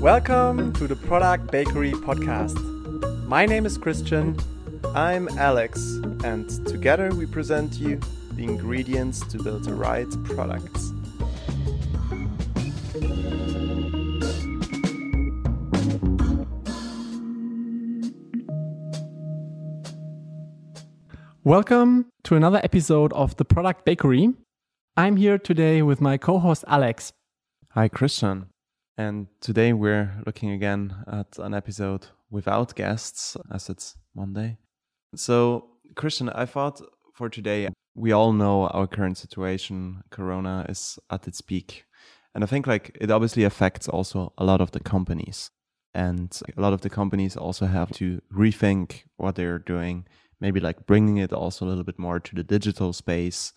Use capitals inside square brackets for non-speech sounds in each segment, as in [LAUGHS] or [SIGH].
Welcome to the Product Bakery podcast. My name is Christian. I'm Alex, and together we present you the ingredients to build the right products. Welcome to another episode of the Product Bakery. I'm here today with my co host Alex. Hi, Christian. And today we're looking again at an episode without guests as it's Monday. So, Christian, I thought for today, we all know our current situation. Corona is at its peak. And I think like it obviously affects also a lot of the companies. And a lot of the companies also have to rethink what they're doing, maybe like bringing it also a little bit more to the digital space,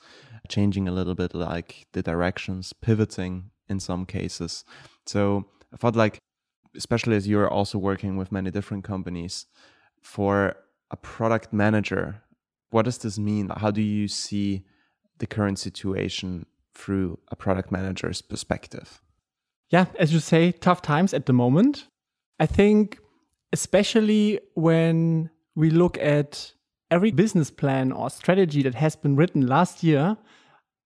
changing a little bit like the directions, pivoting in some cases. So I thought like, especially as you're also working with many different companies, for a product manager, what does this mean? How do you see the current situation through a product manager's perspective? Yeah, as you say, tough times at the moment. I think, especially when we look at every business plan or strategy that has been written last year,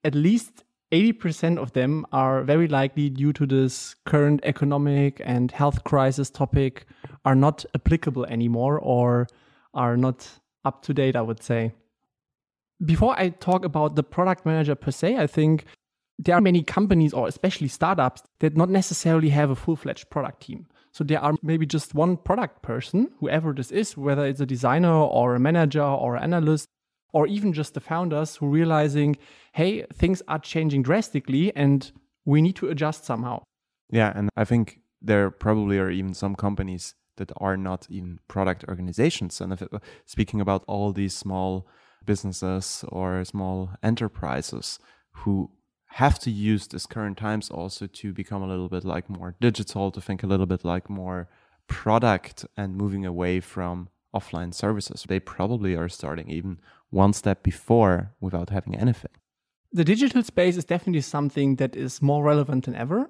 at least 80% of them are very likely due to this current economic and health crisis topic are not applicable anymore or are not up to date, I would say. Before I talk about the product manager per se, I think there are many companies or especially startups that not necessarily have a full-fledged product team. So there are maybe just one product person, whoever this is, whether it's a designer or a manager or an analyst or even just the founders who realizing, hey, things are changing drastically and we need to adjust somehow. Yeah, and I think there probably are even some companies that are not even product organizations. And if it, speaking about all these small businesses or small enterprises who have to use this current times also to become a little bit like more digital, to think a little bit like more product and moving away from offline services. They probably are starting even one step before without having anything. The digital space is definitely something that is more relevant than ever.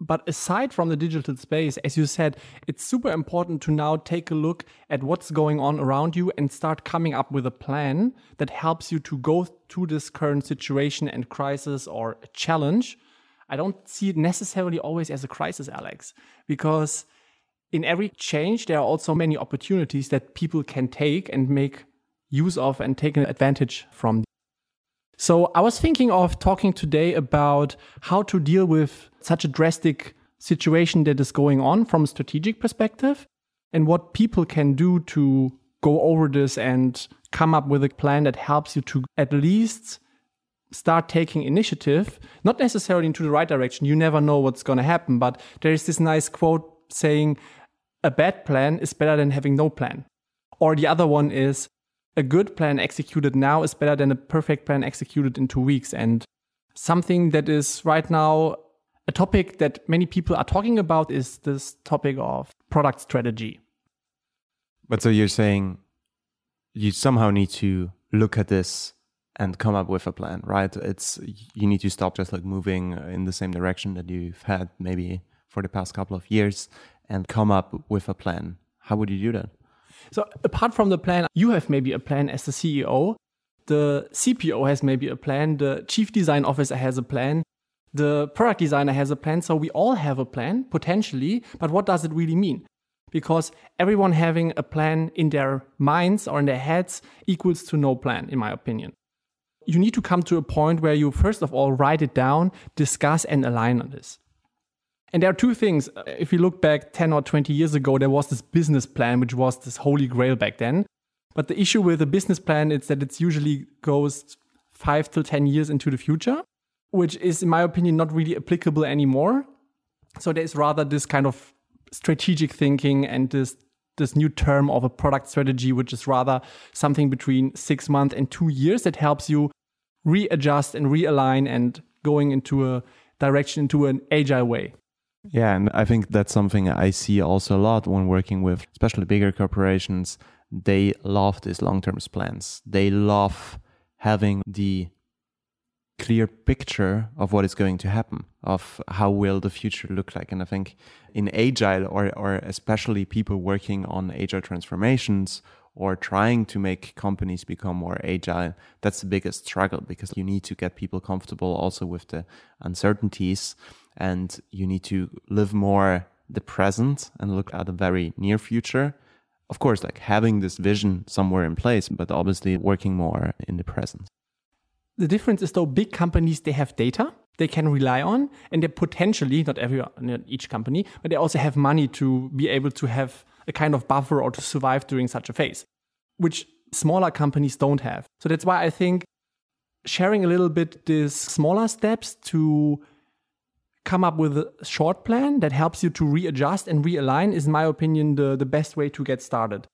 But aside from the digital space, as you said, it's super important to now take a look at what's going on around you and start coming up with a plan that helps you to go through this current situation and crisis or challenge. I don't see it necessarily always as a crisis, Alex, because in every change, there are also many opportunities that people can take and make use of and take advantage from. So I was thinking of talking today about how to deal with such a drastic situation that is going on from a strategic perspective and what people can do to go over this and come up with a plan that helps you to at least start taking initiative, not necessarily into the right direction. You never know what's going to happen, but there is this nice quote saying, a bad plan is better than having no plan. Or the other one is a good plan executed now is better than a perfect plan executed in two weeks. And something that is right now a topic that many people are talking about is this topic of product strategy. But so you're saying you somehow need to look at this and come up with a plan, right? It's you need to stop just like moving in the same direction that you've had maybe for the past couple of years and come up with a plan. How would you do that? So, apart from the plan, you have maybe a plan as the CEO. The CPO has maybe a plan. The chief design officer has a plan. The product designer has a plan. So, we all have a plan potentially. But what does it really mean? Because everyone having a plan in their minds or in their heads equals to no plan, in my opinion. You need to come to a point where you, first of all, write it down, discuss, and align on this. And there are two things. Uh, if you look back 10 or 20 years ago, there was this business plan, which was this holy grail back then. But the issue with a business plan is that it usually goes five to 10 years into the future, which is, in my opinion, not really applicable anymore. So there's rather this kind of strategic thinking and this this new term of a product strategy, which is rather something between six months and two years that helps you readjust and realign and going into a direction into an agile way. Yeah, and I think that's something I see also a lot when working with especially bigger corporations. They love these long term plans. They love having the clear picture of what is going to happen, of how will the future look like. And I think in agile or, or especially people working on agile transformations or trying to make companies become more agile, that's the biggest struggle because you need to get people comfortable also with the uncertainties and you need to live more the present and look at the very near future. Of course, like having this vision somewhere in place, but obviously working more in the present. The difference is though big companies they have data they can rely on and they potentially not every not each company but they also have money to be able to have a kind of buffer or to survive during such a phase which smaller companies don't have. So that's why i think sharing a little bit these smaller steps to come up with a short plan that helps you to readjust and realign is in my opinion the, the best way to get started.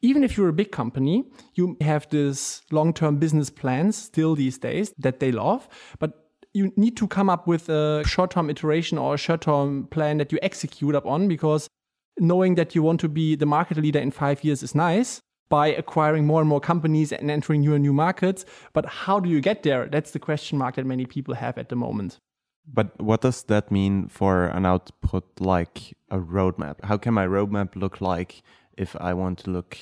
Even if you're a big company, you have this long term business plans still these days that they love, but you need to come up with a short term iteration or a short term plan that you execute upon because knowing that you want to be the market leader in five years is nice by acquiring more and more companies and entering new and new markets. But how do you get there? That's the question mark that many people have at the moment. But what does that mean for an output like a roadmap? How can my roadmap look like if I want to look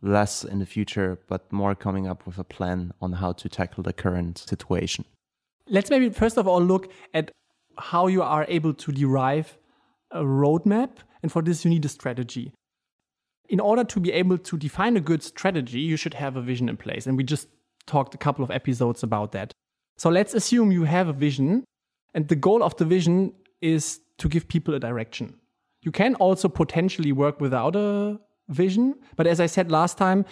less in the future, but more coming up with a plan on how to tackle the current situation? Let's maybe first of all look at how you are able to derive a roadmap. And for this, you need a strategy. In order to be able to define a good strategy, you should have a vision in place. And we just talked a couple of episodes about that. So let's assume you have a vision, and the goal of the vision is to give people a direction. You can also potentially work without a vision. But as I said last time,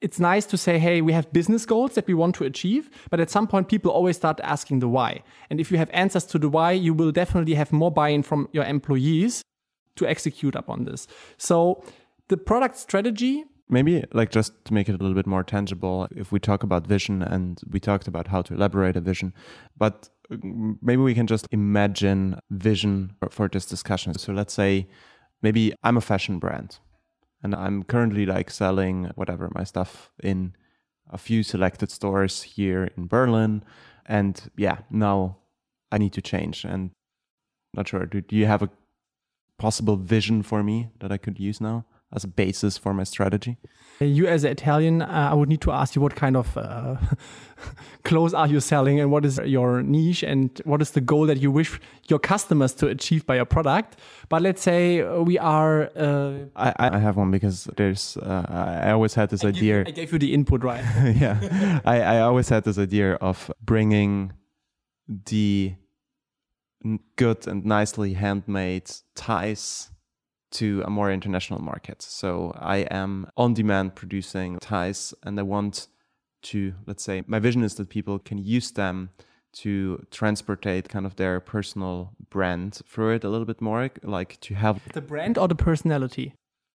it's nice to say, hey, we have business goals that we want to achieve. But at some point, people always start asking the why. And if you have answers to the why, you will definitely have more buy in from your employees to execute upon this. So the product strategy. Maybe like just to make it a little bit more tangible, if we talk about vision and we talked about how to elaborate a vision, but mm, maybe we can just imagine vision for this discussion. So let's say maybe I'm a fashion brand and I'm currently like selling whatever my stuff in a few selected stores here in Berlin. And yeah, now I need to change. And not sure. Do, do you have a possible vision for me that I could use now? as a basis for my strategy? You, as an Italian, uh, I would need to ask you what kind of uh, [LAUGHS] clothes are you selling and what is your niche and what is the goal that you wish your customers to achieve by your product. But let's say we are. Uh, I, I have one because there's. Uh, I always had this I idea. I gave you the input, right? [LAUGHS] yeah. I, I always had this idea of bringing the good and nicely handmade ties to a more international market. So I am on demand producing ties and I want to, let's say, my vision is that people can use them to transportate kind of their personal brand through it a little bit more, like to have the brand or the personality?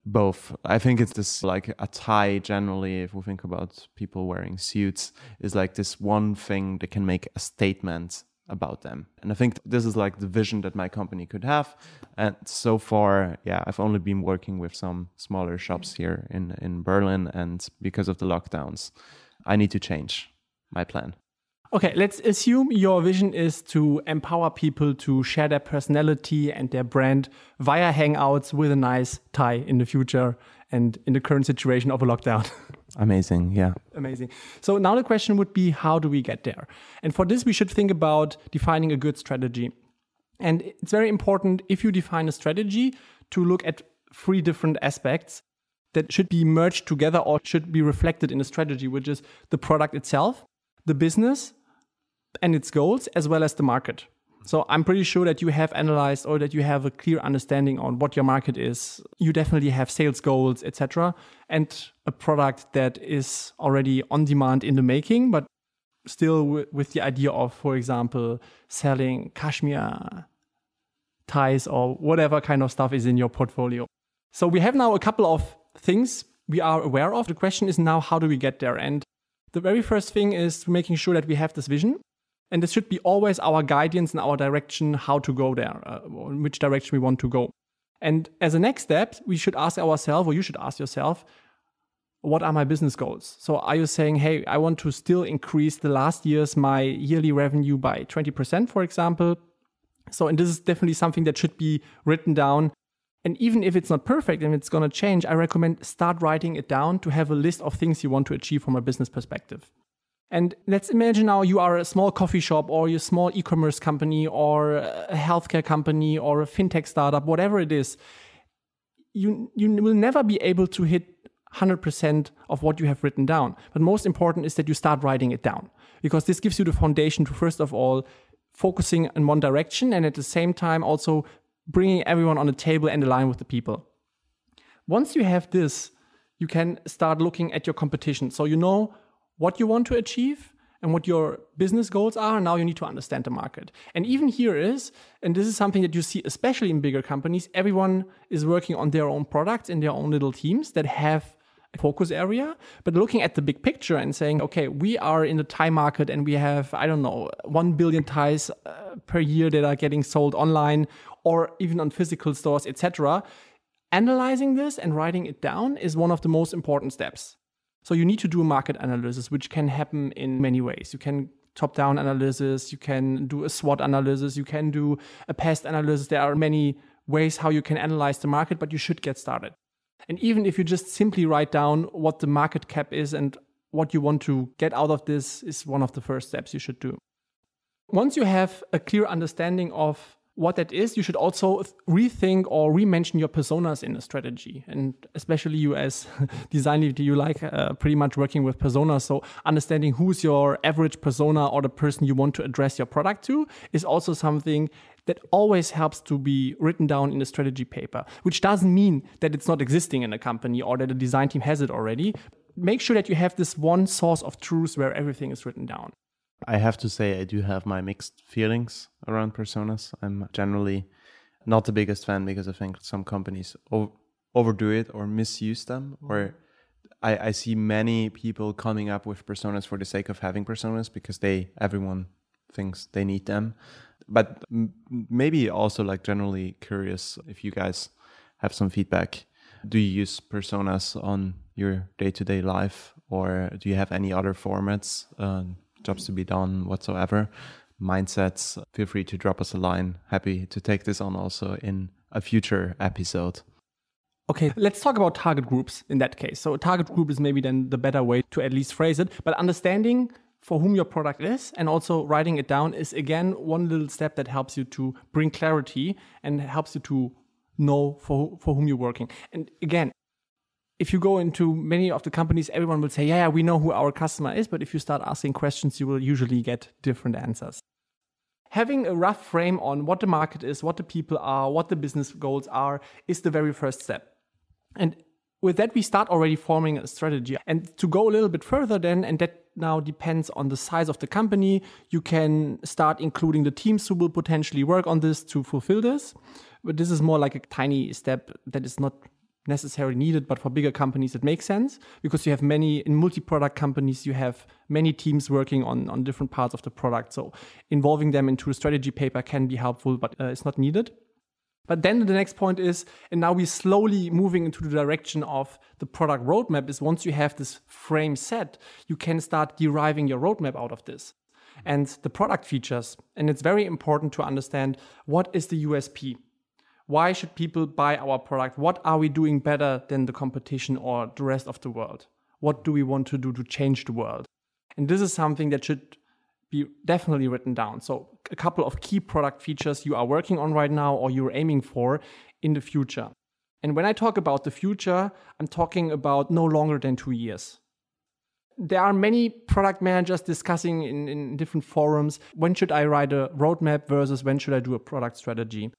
Both. I think it's this like a tie generally, if we think about people wearing suits, is like this one thing that can make a statement about them. And I think this is like the vision that my company could have. And so far, yeah, I've only been working with some smaller shops here in, in Berlin. And because of the lockdowns, I need to change my plan. Okay, let's assume your vision is to empower people to share their personality and their brand via Hangouts with a nice tie in the future and in the current situation of a lockdown. [LAUGHS] Amazing. Yeah. Amazing. So now the question would be how do we get there? And for this, we should think about defining a good strategy. And it's very important if you define a strategy to look at three different aspects that should be merged together or should be reflected in a strategy, which is the product itself, the business and its goals, as well as the market. So I'm pretty sure that you have analyzed or that you have a clear understanding on what your market is. You definitely have sales goals, etc., and a product that is already on demand in the making, but still with the idea of, for example, selling cashmere ties or whatever kind of stuff is in your portfolio. So we have now a couple of things we are aware of. The question is now, how do we get there? And the very first thing is making sure that we have this vision and this should be always our guidance and our direction how to go there, uh, which direction we want to go. And as a next step, we should ask ourselves, or you should ask yourself, what are my business goals? So are you saying, hey, I want to still increase the last year's my yearly revenue by 20%, for example? So, and this is definitely something that should be written down. And even if it's not perfect and it's going to change, I recommend start writing it down to have a list of things you want to achieve from a business perspective. And let's imagine now you are a small coffee shop or a small e commerce company or a healthcare company or a fintech startup, whatever it is. You, you will never be able to hit 100% of what you have written down. But most important is that you start writing it down because this gives you the foundation to, first of all, focusing in one direction and at the same time also bringing everyone on the table and align with the people. Once you have this, you can start looking at your competition. So you know what you want to achieve and what your business goals are. Now you need to understand the market. And even here is, and this is something that you see especially in bigger companies, everyone is working on their own products in their own little teams that have a focus area, but looking at the big picture and saying, okay, we are in the tie market and we have, I don't know, 1 billion ties uh, per year that are getting sold online or even on physical stores, etc. Analyzing this and writing it down is one of the most important steps. So you need to do a market analysis, which can happen in many ways. You can top down analysis, you can do a SWOT analysis, you can do a past analysis. There are many ways how you can analyze the market, but you should get started. And even if you just simply write down what the market cap is and what you want to get out of this is one of the first steps you should do. Once you have a clear understanding of what that is, you should also rethink or re-mention your personas in a strategy. And especially you as [LAUGHS] design lead, you like uh, pretty much working with personas. So understanding who's your average persona or the person you want to address your product to is also something that always helps to be written down in a strategy paper, which doesn't mean that it's not existing in a company or that the design team has it already. Make sure that you have this one source of truth where everything is written down. I have to say, I do have my mixed feelings around personas. I'm generally not the biggest fan because I think some companies overdo it or misuse them. Or I, I see many people coming up with personas for the sake of having personas because they everyone thinks they need them but maybe also like generally curious if you guys have some feedback. Do you use personas on your day to day life, or do you have any other formats, uh, jobs to be done whatsoever? Mindsets, feel free to drop us a line. Happy to take this on also in a future episode. Okay, let's talk about target groups in that case. So, a target group is maybe then the better way to at least phrase it, but understanding for whom your product is and also writing it down is again one little step that helps you to bring clarity and helps you to know for, for whom you're working. And again, if you go into many of the companies, everyone will say, yeah, yeah, we know who our customer is. But if you start asking questions, you will usually get different answers. Having a rough frame on what the market is, what the people are, what the business goals are, is the very first step. And with that, we start already forming a strategy. And to go a little bit further, then, and that now depends on the size of the company, you can start including the teams who will potentially work on this to fulfill this. But this is more like a tiny step that is not necessarily needed, but for bigger companies, it makes sense because you have many in multi product companies, you have many teams working on, on different parts of the product. So involving them into a strategy paper can be helpful, but uh, it's not needed. But then the next point is, and now we're slowly moving into the direction of the product roadmap, is once you have this frame set, you can start deriving your roadmap out of this and the product features. And it's very important to understand what is the USP? Why should people buy our product? What are we doing better than the competition or the rest of the world? What do we want to do to change the world? And this is something that should be definitely written down. So a couple of key product features you are working on right now or you're aiming for in the future. And when I talk about the future, I'm talking about no longer than two years. There are many product managers discussing in, in different forums when should I write a roadmap versus when should I do a product strategy.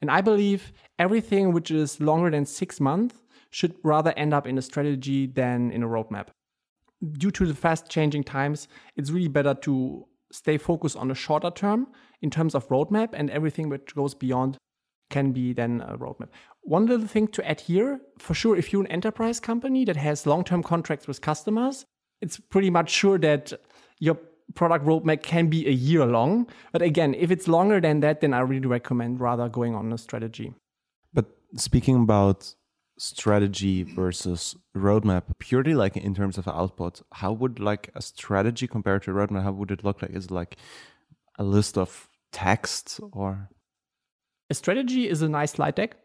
And I believe everything which is longer than six months should rather end up in a strategy than in a roadmap. Due to the fast changing times, it's really better to stay focused on the shorter term in terms of roadmap, and everything which goes beyond can be then a roadmap. One little thing to add here for sure, if you're an enterprise company that has long term contracts with customers, it's pretty much sure that your product roadmap can be a year long. But again, if it's longer than that, then I really recommend rather going on a strategy. But speaking about strategy versus roadmap purely like in terms of output how would like a strategy compared to a roadmap how would it look like is it like a list of text or a strategy is a nice slide deck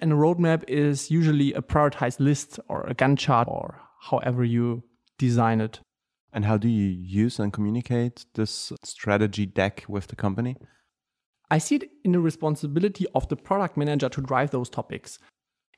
and a roadmap is usually a prioritized list or a Gantt chart or however you design it and how do you use and communicate this strategy deck with the company I see it in the responsibility of the product manager to drive those topics.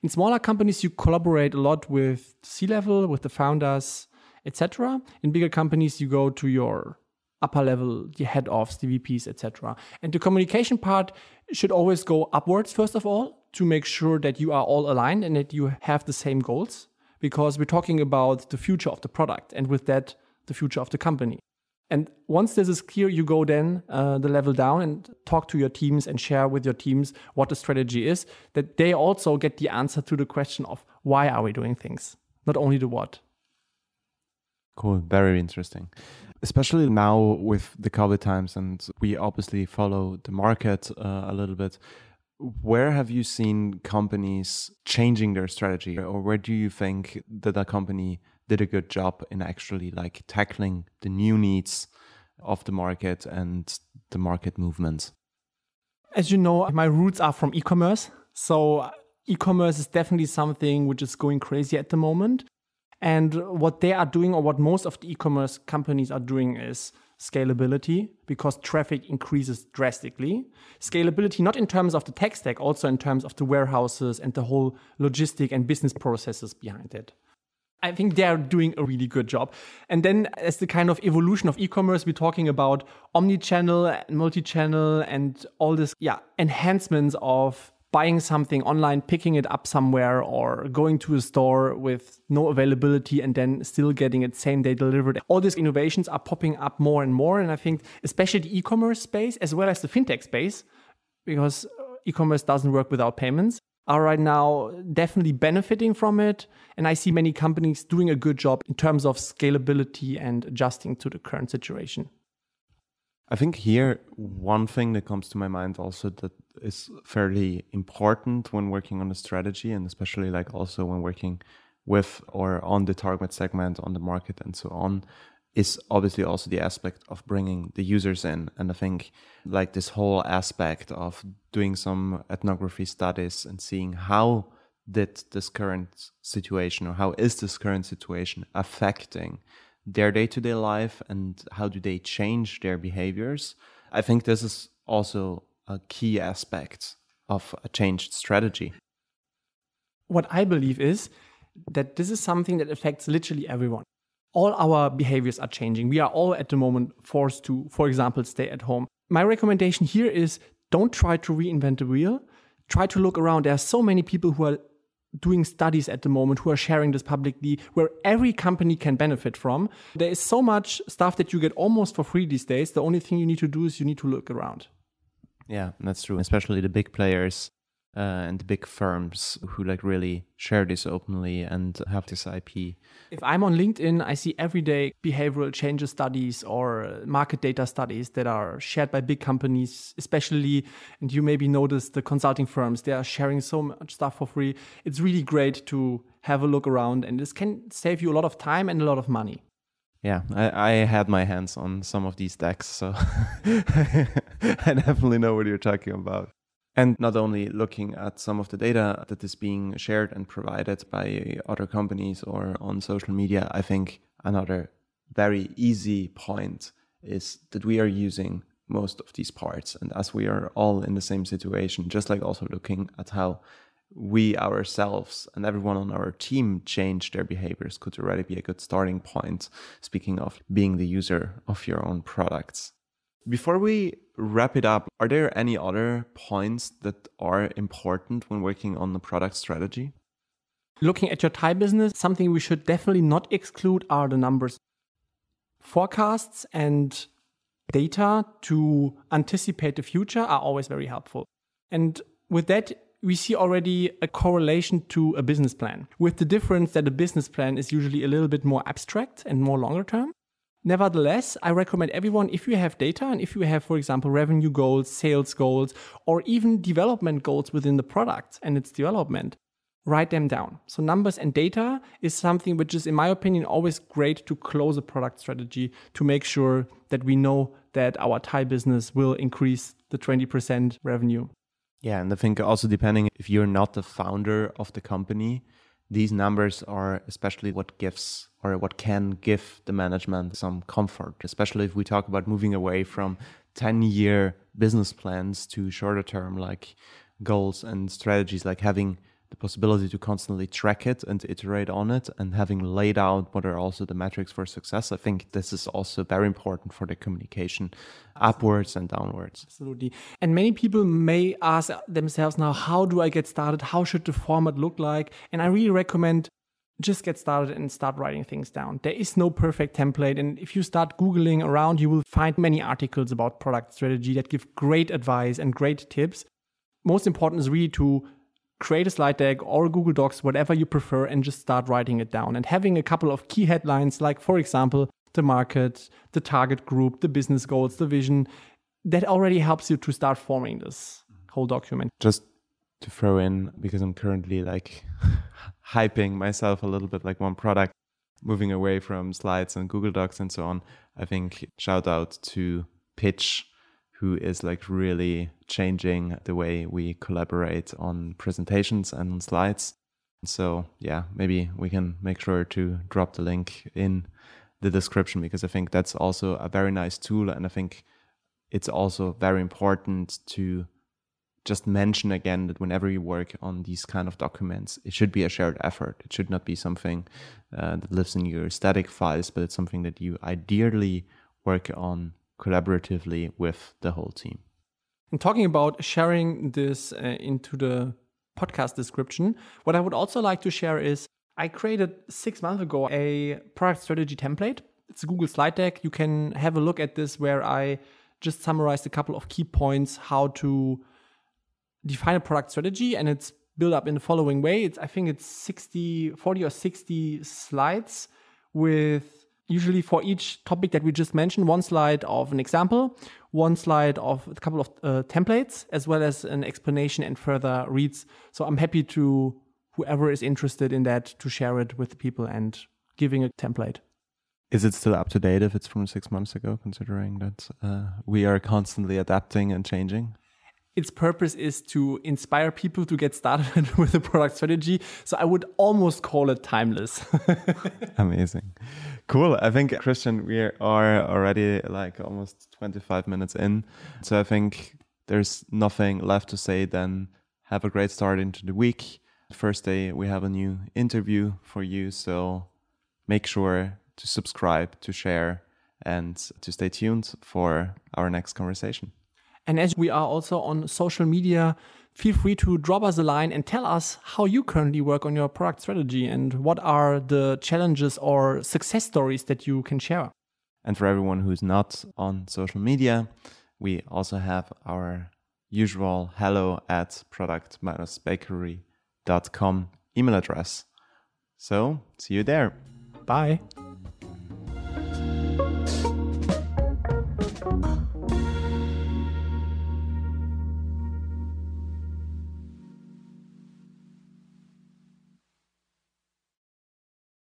In smaller companies, you collaborate a lot with C level, with the founders, etc. In bigger companies, you go to your upper level, the head ofs, the VPs, etc. And the communication part should always go upwards, first of all, to make sure that you are all aligned and that you have the same goals, because we're talking about the future of the product and with that, the future of the company. And once this is clear, you go then uh, the level down and talk to your teams and share with your teams what the strategy is, that they also get the answer to the question of why are we doing things, not only the what. Cool, very interesting. Especially now with the COVID times, and we obviously follow the market uh, a little bit. Where have you seen companies changing their strategy, or where do you think that a company did a good job in actually like tackling the new needs of the market and the market movements. As you know, my roots are from e-commerce. So e-commerce is definitely something which is going crazy at the moment. And what they are doing, or what most of the e commerce companies are doing, is scalability because traffic increases drastically. Scalability, not in terms of the tech stack, also in terms of the warehouses and the whole logistic and business processes behind it. I think they're doing a really good job. And then, as the kind of evolution of e-commerce, we're talking about omni-channel, multi-channel, and all this, yeah, enhancements of buying something online, picking it up somewhere, or going to a store with no availability and then still getting it same day delivered. All these innovations are popping up more and more. And I think, especially the e-commerce space as well as the fintech space, because uh, e-commerce doesn't work without payments are right now definitely benefiting from it. And I see many companies doing a good job in terms of scalability and adjusting to the current situation. I think here, one thing that comes to my mind also that is fairly important when working on a strategy, and especially like also when working with or on the target segment, on the market, and so on, is obviously also the aspect of bringing the users in. And I think like this whole aspect of doing some ethnography studies and seeing how did this current situation or how is this current situation affecting their day-to-day life and how do they change their behaviors i think this is also a key aspect of a changed strategy what i believe is that this is something that affects literally everyone all our behaviors are changing. We are all at the moment forced to, for example, stay at home. My recommendation here is don't try to reinvent the wheel. Try to look around. There are so many people who are doing studies at the moment who are sharing this publicly where every company can benefit from. There is so much stuff that you get almost for free these days. The only thing you need to do is you need to look around. Yeah, that's true. Especially the big players uh, and big firms who like really share this openly and have this IP. If I'm on LinkedIn, I see every day behavioral changes studies or market data studies that are shared by big companies, especially, and you maybe notice the consulting firms, they are sharing so much stuff for free. It's really great to have a look around and this can save you a lot of time and a lot of money. Yeah, I, I had my hands on some of these decks, so [LAUGHS] I definitely know what you're talking about. And not only looking at some of the data that is being shared and provided by other companies or on social media, I think another very easy point is that we are using most of these parts. And as we are all in the same situation, just like also looking at how we ourselves and everyone on our team change their behaviors could already be a good starting point. Speaking of being the user of your own products. Before we wrap it up, are there any other points that are important when working on the product strategy? Looking at your tie business, something we should definitely not exclude are the numbers. Forecasts and data to anticipate the future are always very helpful. And with that, we see already a correlation to a business plan, with the difference that a business plan is usually a little bit more abstract and more longer term. Nevertheless, I recommend everyone if you have data and if you have, for example, revenue goals, sales goals, or even development goals within the product and its development, write them down. So, numbers and data is something which is, in my opinion, always great to close a product strategy to make sure that we know that our tie business will increase the 20% revenue. Yeah, and I think also depending if you're not the founder of the company, these numbers are especially what gives or what can give the management some comfort, especially if we talk about moving away from 10 year business plans to shorter term like goals and strategies, like having the possibility to constantly track it and iterate on it and having laid out what are also the metrics for success i think this is also very important for the communication Absolutely. upwards and downwards Absolutely. And many people may ask themselves now, how do I get started? How should the format look like? And I really recommend just get started and start writing things down. There is no perfect template. And if you start Googling around, you will find many articles about product strategy that give great advice and great tips. Most important is really to create a slide deck or Google Docs, whatever you prefer, and just start writing it down. And having a couple of key headlines, like, for example, the market, the target group, the business goals, the vision, that already helps you to start forming this whole document. Just to throw in, because I'm currently like [LAUGHS] hyping myself a little bit like one product, moving away from slides and Google Docs and so on. I think shout out to Pitch who is like really changing the way we collaborate on presentations and on slides. So, yeah, maybe we can make sure to drop the link in the description because I think that's also a very nice tool. And I think it's also very important to just mention again that whenever you work on these kind of documents, it should be a shared effort. It should not be something uh, that lives in your static files, but it's something that you ideally work on collaboratively with the whole team. And talking about sharing this uh, into the podcast description, what I would also like to share is I created six months ago a product strategy template. It's a Google slide deck. You can have a look at this where I just summarized a couple of key points how to define a product strategy and it's built up in the following way. It's I think it's 60 40 or 60 slides with usually for each topic that we just mentioned, one slide of an example, one slide of a couple of uh, templates, as well as an explanation and further reads. So I'm happy to whoever is interested in that to share it with people and giving a template. Is it still up to date if it's from six months ago, considering that uh, we are constantly adapting and changing? Its purpose is to inspire people to get started [LAUGHS] with a product strategy. So I would almost call it timeless. [LAUGHS] Amazing. Cool. I think, Christian, we are already like almost 25 minutes in. So I think there's nothing left to say than have a great start into the week. First day, we have a new interview for you. So make sure to subscribe, to share, and to stay tuned for our next conversation. And as we are also on social media, feel free to drop us a line and tell us how you currently work on your product strategy and what are the challenges or success stories that you can share. And for everyone who's not on social media, we also have our usual hello at product-bakery.com email address. So see you there. Bye.